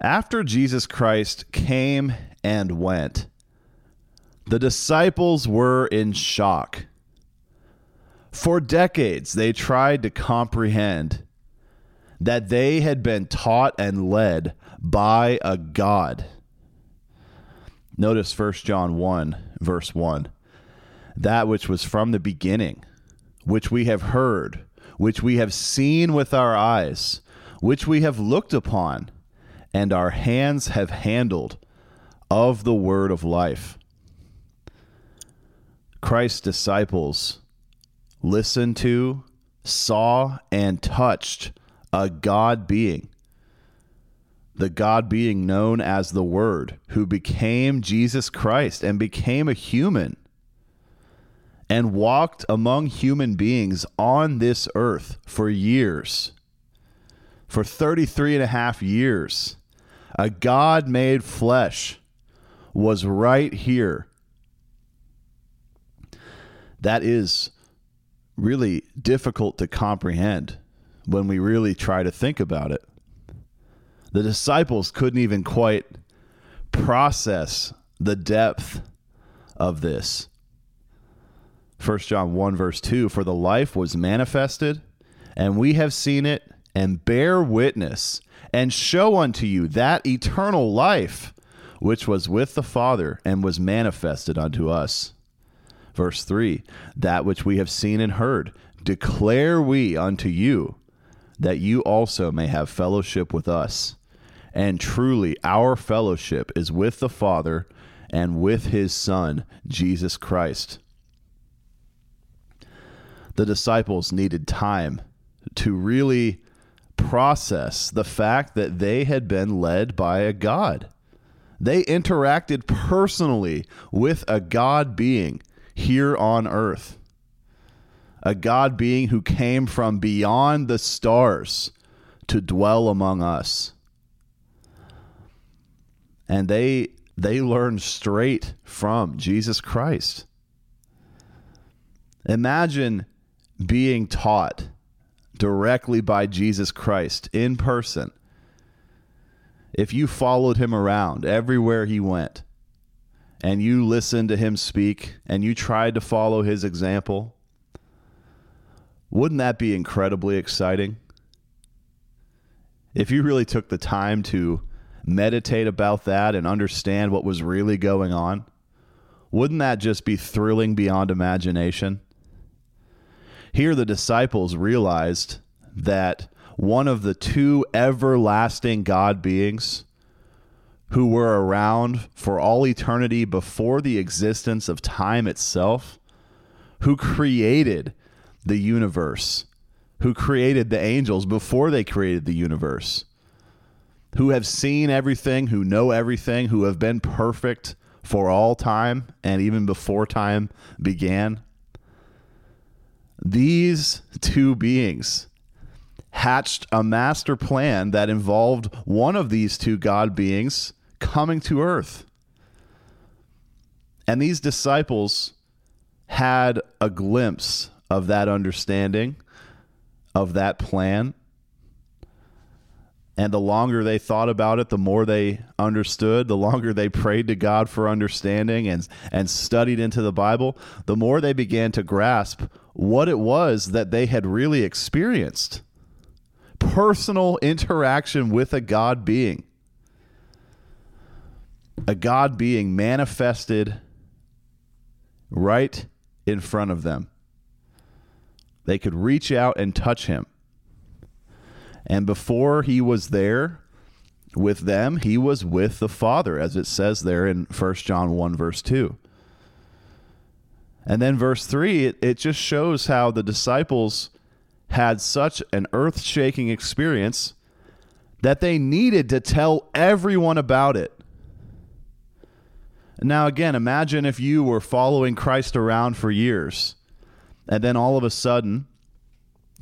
After Jesus Christ came and went, the disciples were in shock. For decades, they tried to comprehend that they had been taught and led by a God. Notice 1 John 1, verse 1. That which was from the beginning, which we have heard, which we have seen with our eyes, which we have looked upon, and our hands have handled of the word of life. Christ's disciples listened to, saw, and touched a God being, the God being known as the Word, who became Jesus Christ and became a human and walked among human beings on this earth for years. For 33 and a half years, a God made flesh was right here. That is really difficult to comprehend when we really try to think about it. The disciples couldn't even quite process the depth of this. 1 John 1, verse 2 For the life was manifested, and we have seen it, and bear witness, and show unto you that eternal life which was with the Father and was manifested unto us. Verse 3 That which we have seen and heard, declare we unto you, that you also may have fellowship with us. And truly, our fellowship is with the Father and with his Son, Jesus Christ. The disciples needed time to really process the fact that they had been led by a God. They interacted personally with a God being here on earth a God being who came from beyond the stars to dwell among us. And they they learned straight from Jesus Christ. Imagine being taught directly by Jesus Christ in person. If you followed him around everywhere he went and you listened to him speak and you tried to follow his example, wouldn't that be incredibly exciting? If you really took the time to meditate about that and understand what was really going on, wouldn't that just be thrilling beyond imagination? Here, the disciples realized that one of the two everlasting God beings who were around for all eternity before the existence of time itself, who created the universe, who created the angels before they created the universe, who have seen everything, who know everything, who have been perfect for all time and even before time began. These two beings hatched a master plan that involved one of these two God beings coming to earth. And these disciples had a glimpse of that understanding, of that plan. And the longer they thought about it, the more they understood, the longer they prayed to God for understanding and, and studied into the Bible, the more they began to grasp what it was that they had really experienced personal interaction with a God being. A God being manifested right in front of them. They could reach out and touch him. And before he was there with them, he was with the Father, as it says there in 1 John 1, verse 2. And then verse 3, it, it just shows how the disciples had such an earth shaking experience that they needed to tell everyone about it. Now, again, imagine if you were following Christ around for years and then all of a sudden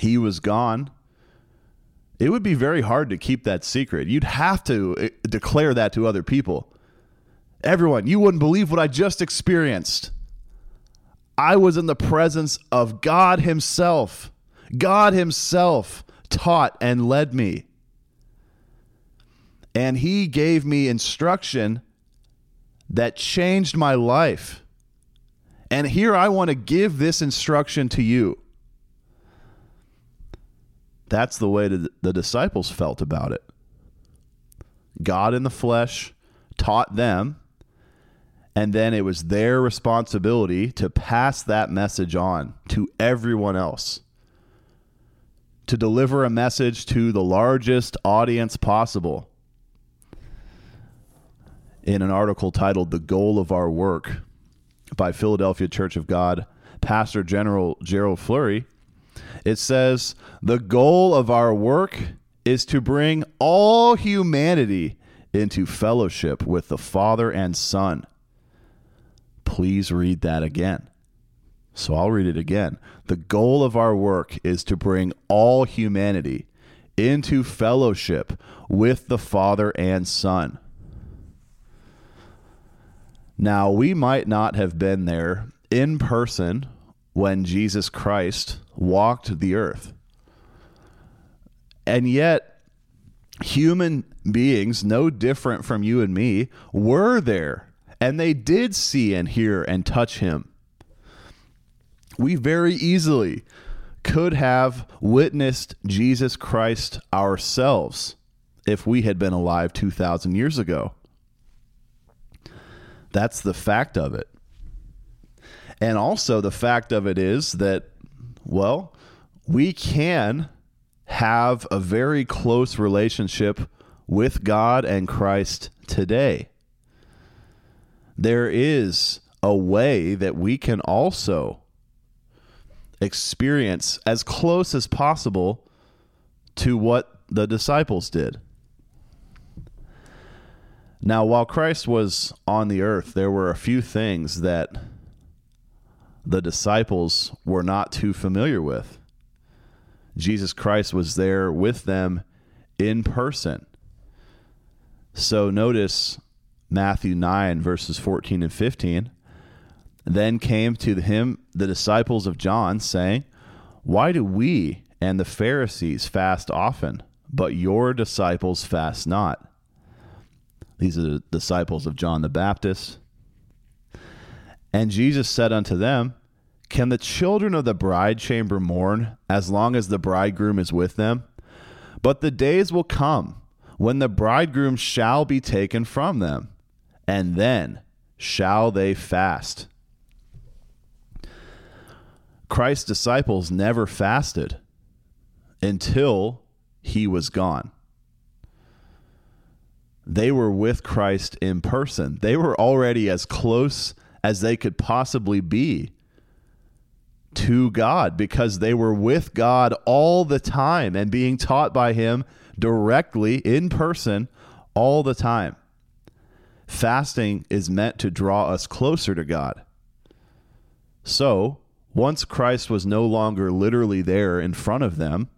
he was gone. It would be very hard to keep that secret. You'd have to eh, declare that to other people. Everyone, you wouldn't believe what I just experienced. I was in the presence of God Himself. God Himself taught and led me. And He gave me instruction that changed my life. And here I want to give this instruction to you. That's the way the disciples felt about it. God in the flesh taught them, and then it was their responsibility to pass that message on to everyone else, to deliver a message to the largest audience possible. In an article titled The Goal of Our Work by Philadelphia Church of God, Pastor General Gerald Flurry, it says, The goal of our work is to bring all humanity into fellowship with the Father and Son please read that again. So I'll read it again. The goal of our work is to bring all humanity into fellowship with the Father and Son. Now, we might not have been there in person when Jesus Christ walked the earth. And yet, human beings, no different from you and me, were there and they did see and hear and touch him. We very easily could have witnessed Jesus Christ ourselves if we had been alive 2,000 years ago. That's the fact of it. And also, the fact of it is that, well, we can have a very close relationship with God and Christ today there is a way that we can also experience as close as possible to what the disciples did. Now, while Christ was on the earth, there were a few things that the disciples were not too familiar with. Jesus Christ was there with them in person. So notice Matthew 9, verses 14 and 15. Then came to him the disciples of John, saying, Why do we and the Pharisees fast often, but your disciples fast not? These are the disciples of John the Baptist. And Jesus said unto them, Can the children of the bride chamber mourn as long as the bridegroom is with them? But the days will come when the bridegroom shall be taken from them and then shall they fast. Christ's disciples never fasted until he was gone. They were with Christ in person. They were already as close as they could possibly be to God because they were with God all the time and being taught by Him directly in person all the time. Fasting is meant to draw us closer to God. So, once Christ was no longer literally there in front of them,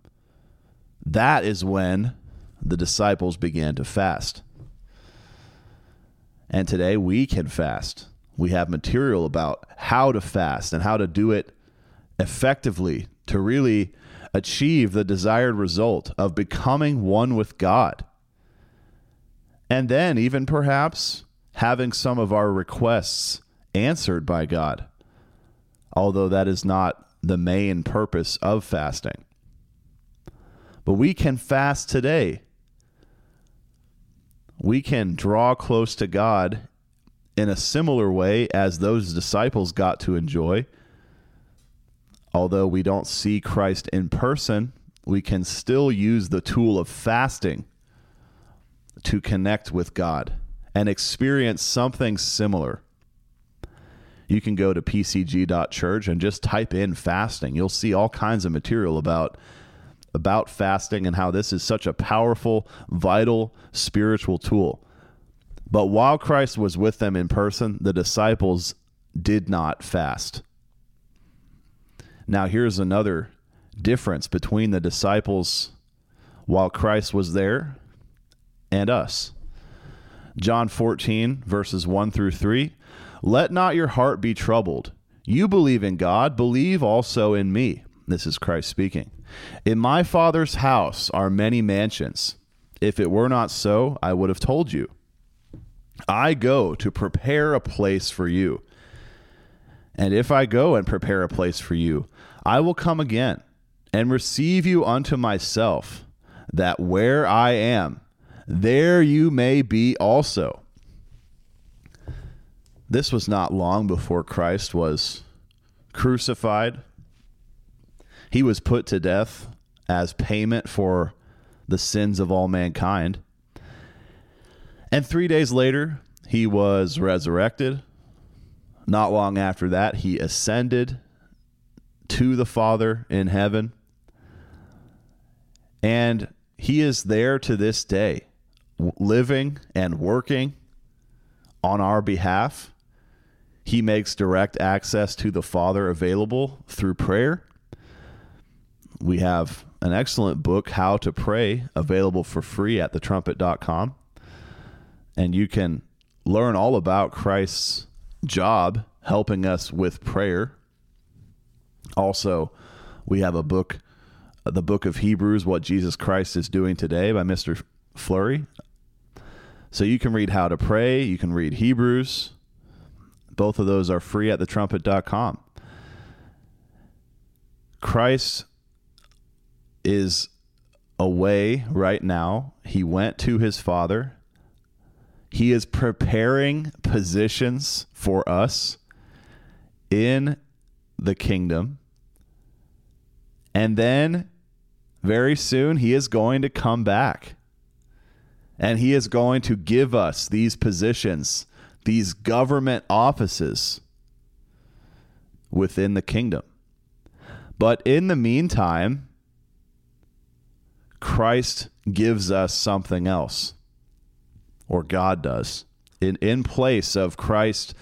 that is when the disciples began to fast. And today we can fast. We have material about how to fast and how to do it effectively to really achieve the desired result of becoming one with God. And then, even perhaps, having some of our requests answered by God, although that is not the main purpose of fasting. But we can fast today. We can draw close to God in a similar way as those disciples got to enjoy. Although we don't see Christ in person, we can still use the tool of fasting to connect with God and experience something similar. You can go to pcg.church and just type in fasting. You'll see all kinds of material about about fasting and how this is such a powerful, vital spiritual tool. But while Christ was with them in person, the disciples did not fast. Now, here's another difference between the disciples while Christ was there and us. John 14, verses 1 through 3. Let not your heart be troubled. You believe in God, believe also in me. This is Christ speaking. In my Father's house are many mansions. If it were not so, I would have told you. I go to prepare a place for you. And if I go and prepare a place for you, I will come again and receive you unto myself, that where I am, there you may be also. This was not long before Christ was crucified. He was put to death as payment for the sins of all mankind. And three days later, he was resurrected. Not long after that, he ascended to the Father in heaven. And he is there to this day, living and working on our behalf. He makes direct access to the Father available through prayer. We have an excellent book, How to Pray, available for free at thetrumpet.com. And you can learn all about Christ's job helping us with prayer. Also, we have a book, the book of Hebrews, What Jesus Christ is Doing Today by Mr. Flurry. So you can read How to Pray, you can read Hebrews. Both of those are free at thetrumpet.com. Christ is away right now. He went to his Father. He is preparing positions for us in the kingdom. And then very soon he is going to come back. And he is going to give us these positions, these government offices within the kingdom. But in the meantime, Christ gives us something else or God does. In, in place of Christ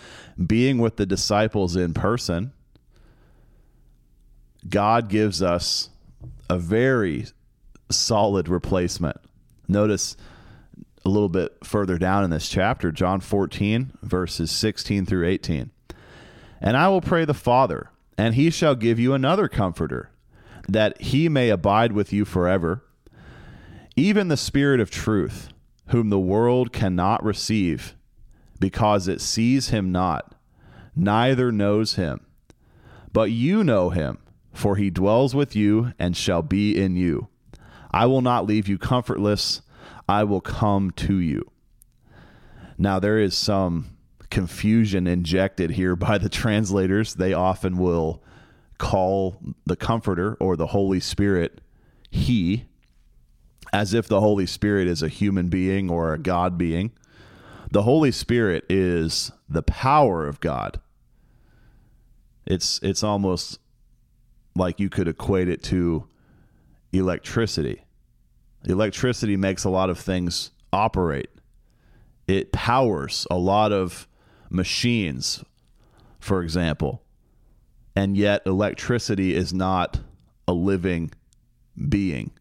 being with the disciples in person, God gives us a very solid replacement. Notice a little bit further down in this chapter, John 14, verses 16 through 18. And I will pray the Father, and he shall give you another comforter, that he may abide with you forever, even the Spirit of truth whom the world cannot receive, because it sees him not, neither knows him. But you know him, for he dwells with you and shall be in you. I will not leave you comfortless, I will come to you. Now, there is some confusion injected here by the translators. They often will call the Comforter or the Holy Spirit He as if the Holy Spirit is a human being or a God being. The Holy Spirit is the power of God. It's it's almost like you could equate it to electricity. Electricity makes a lot of things operate. It powers a lot of machines, for example. And yet electricity is not a living being.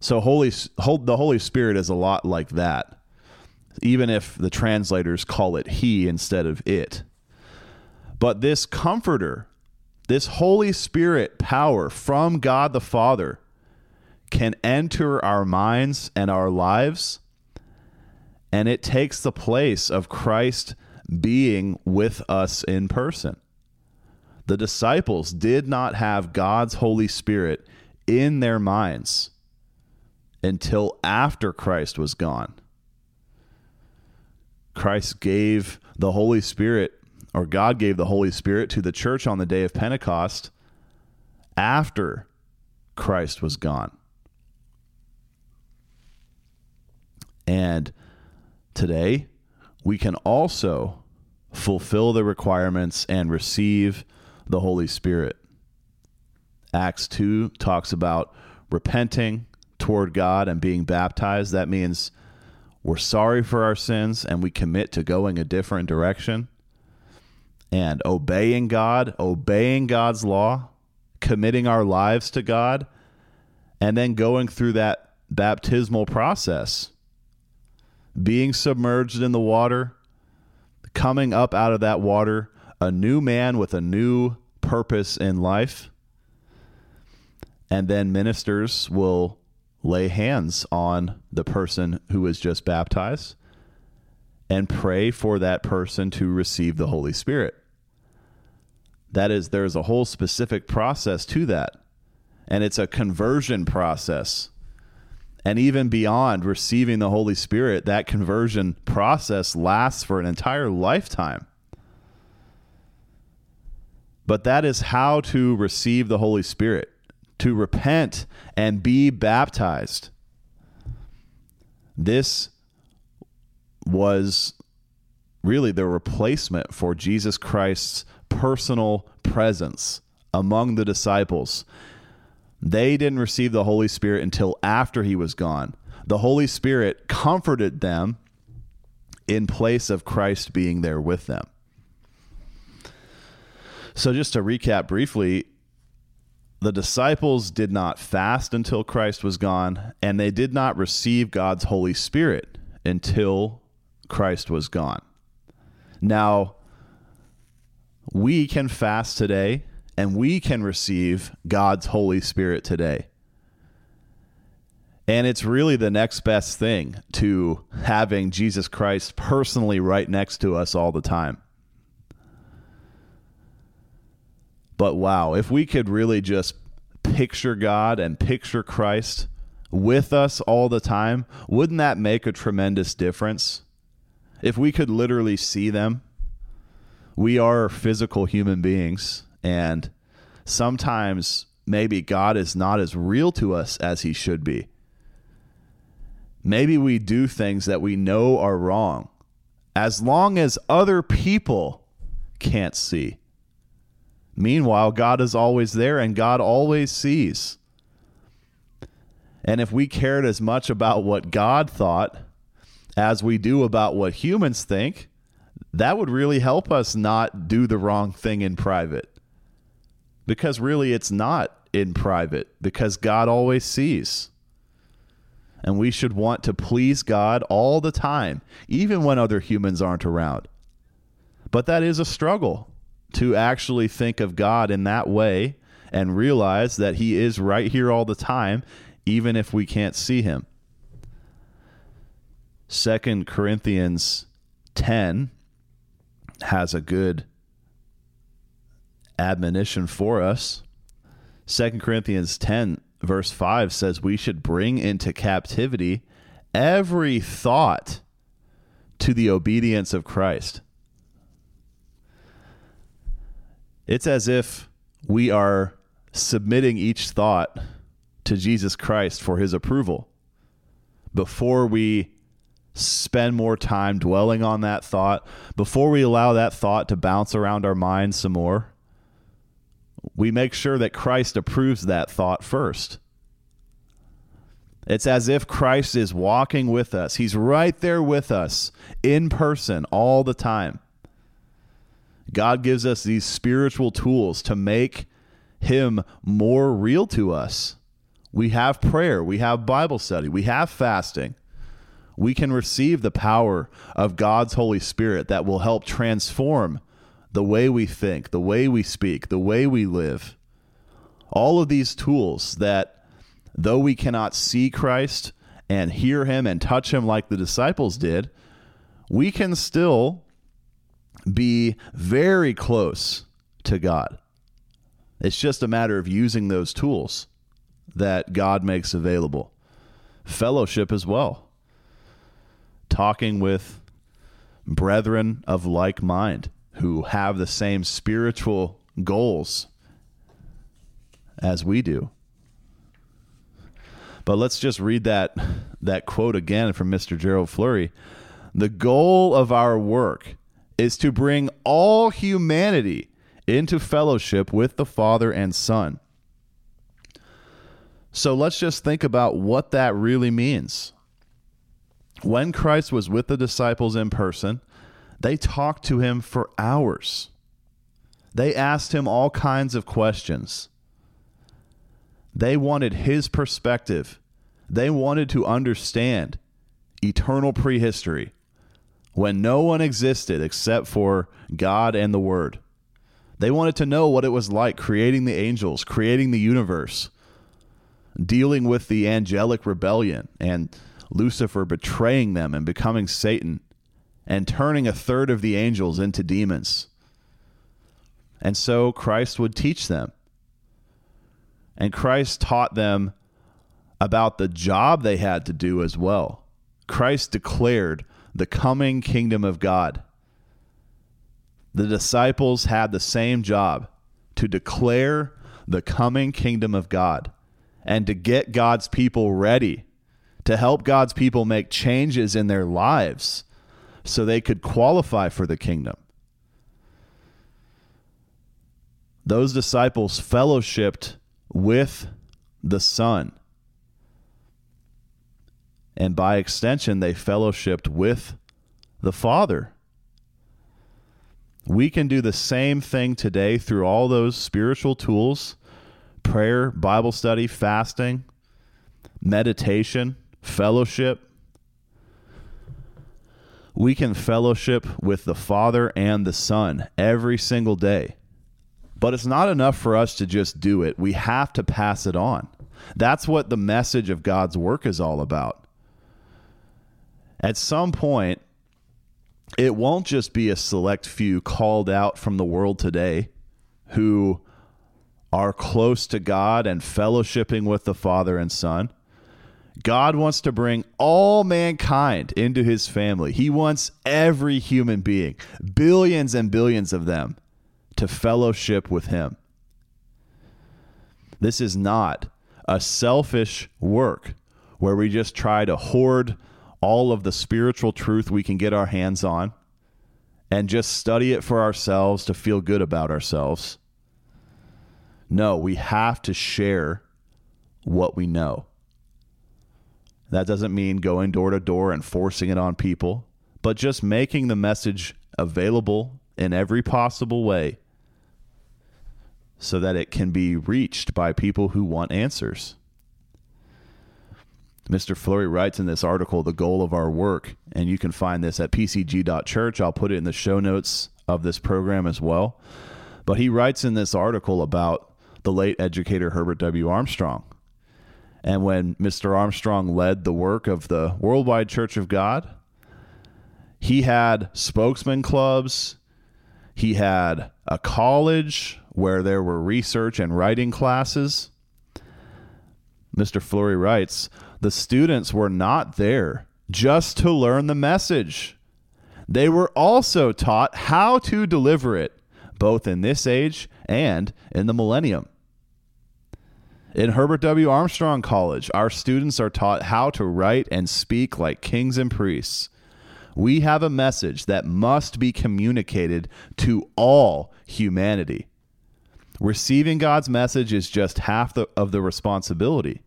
So holy the Holy Spirit is a lot like that. Even if the translators call it he instead of it. But this comforter, this Holy Spirit power from God the Father can enter our minds and our lives and it takes the place of Christ being with us in person. The disciples did not have God's Holy Spirit in their minds until after Christ was gone. Christ gave the Holy Spirit, or God gave the Holy Spirit to the church on the day of Pentecost after Christ was gone. And today, we can also fulfill the requirements and receive the Holy Spirit. Acts 2 talks about repenting toward God and being baptized. That means we're sorry for our sins and we commit to going a different direction and obeying God, obeying God's law, committing our lives to God, and then going through that baptismal process, being submerged in the water, coming up out of that water, a new man with a new purpose in life. And then ministers will lay hands on the person who was just baptized and pray for that person to receive the Holy Spirit. That is, there's a whole specific process to that. And it's a conversion process. And even beyond receiving the Holy Spirit, that conversion process lasts for an entire lifetime. But that is how to receive the Holy Spirit to repent and be baptized. This was really the replacement for Jesus Christ's personal presence among the disciples. They didn't receive the Holy Spirit until after he was gone. The Holy Spirit comforted them in place of Christ being there with them. So, just to recap briefly, the disciples did not fast until Christ was gone, and they did not receive God's Holy Spirit until Christ was gone. Now, we can fast today and we can receive God's Holy Spirit today. And it's really the next best thing to having Jesus Christ personally right next to us all the time. But wow, if we could really just picture God and picture Christ with us all the time, wouldn't that make a tremendous difference? If we could literally see them, we are physical human beings, and sometimes maybe God is not as real to us as he should be. Maybe we do things that we know are wrong, as long as other people can't see. Meanwhile, God is always there and God always sees. And if we cared as much about what God thought as we do about what humans think, that would really help us not do the wrong thing in private. Because really, it's not in private, because God always sees. And we should want to please God all the time, even when other humans aren't around. But that is a struggle to actually think of God in that way and realize that He is right here all the time, even if we can't see Him. Second Corinthians 10 has a good admonition for us. Second Corinthians 10 verse 5 says we should bring into captivity every thought to the obedience of Christ. It's as if we are submitting each thought to Jesus Christ for his approval before we spend more time dwelling on that thought, before we allow that thought to bounce around our mind some more. We make sure that Christ approves that thought first. It's as if Christ is walking with us. He's right there with us in person all the time. God gives us these spiritual tools to make Him more real to us. We have prayer, we have Bible study, we have fasting. We can receive the power of God's Holy Spirit that will help transform the way we think, the way we speak, the way we live. All of these tools that, though we cannot see Christ and hear Him and touch Him like the disciples did, we can still be very close to God. It's just a matter of using those tools that God makes available. Fellowship as well. Talking with brethren of like mind who have the same spiritual goals as we do. But let's just read that that quote again from Mr. Gerald Flurry. The goal of our work is to bring all humanity into fellowship with the Father and Son. So let's just think about what that really means. When Christ was with the disciples in person, they talked to him for hours. They asked him all kinds of questions. They wanted his perspective. They wanted to understand eternal prehistory when no one existed except for God and the Word. They wanted to know what it was like creating the angels, creating the universe, dealing with the angelic rebellion and Lucifer betraying them and becoming Satan and turning a third of the angels into demons. And so Christ would teach them. And Christ taught them about the job they had to do as well. Christ declared the coming kingdom of God. The disciples had the same job to declare the coming kingdom of God and to get God's people ready, to help God's people make changes in their lives so they could qualify for the kingdom. Those disciples fellowshipped with the Son. And by extension, they fellowshipped with the Father. We can do the same thing today through all those spiritual tools prayer, Bible study, fasting, meditation, fellowship. We can fellowship with the Father and the Son every single day. But it's not enough for us to just do it. We have to pass it on. That's what the message of God's work is all about. At some point, it won't just be a select few called out from the world today who are close to God and fellowshipping with the Father and Son. God wants to bring all mankind into his family. He wants every human being, billions and billions of them, to fellowship with him. This is not a selfish work where we just try to hoard all of the spiritual truth we can get our hands on and just study it for ourselves to feel good about ourselves. No, we have to share what we know. That doesn't mean going door to door and forcing it on people, but just making the message available in every possible way so that it can be reached by people who want answers. Mr. Flurry writes in this article the goal of our work, and you can find this at pcg.church. I'll put it in the show notes of this program as well. But he writes in this article about the late educator Herbert W. Armstrong. And when Mr. Armstrong led the work of the Worldwide Church of God, he had spokesman clubs, he had a college where there were research and writing classes. Mr. Flurry writes, the students were not there just to learn the message. They were also taught how to deliver it, both in this age and in the millennium. In Herbert W. Armstrong College, our students are taught how to write and speak like kings and priests. We have a message that must be communicated to all humanity. Receiving God's message is just half the, of the responsibility.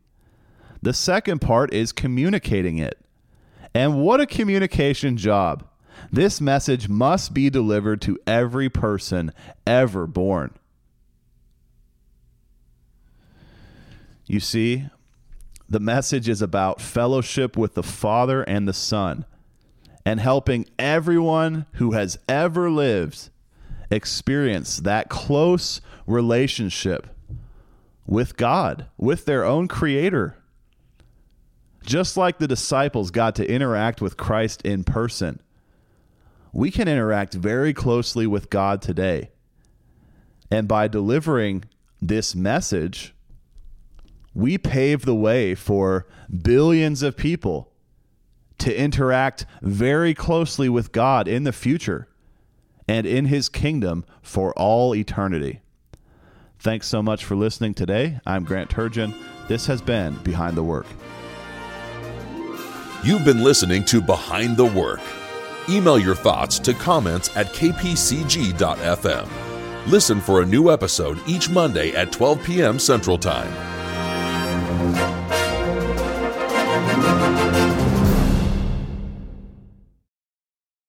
The second part is communicating it. And what a communication job! This message must be delivered to every person ever born. You see, the message is about fellowship with the Father and the Son and helping everyone who has ever lived experience that close relationship with God, with their own Creator. Just like the disciples got to interact with Christ in person, we can interact very closely with God today. And by delivering this message, we pave the way for billions of people to interact very closely with God in the future and in his kingdom for all eternity. Thanks so much for listening today. I'm Grant Turgeon. This has been Behind the Work. You've been listening to Behind the Work. Email your thoughts to comments at kpcg.fm. Listen for a new episode each Monday at 12 p.m. Central Time.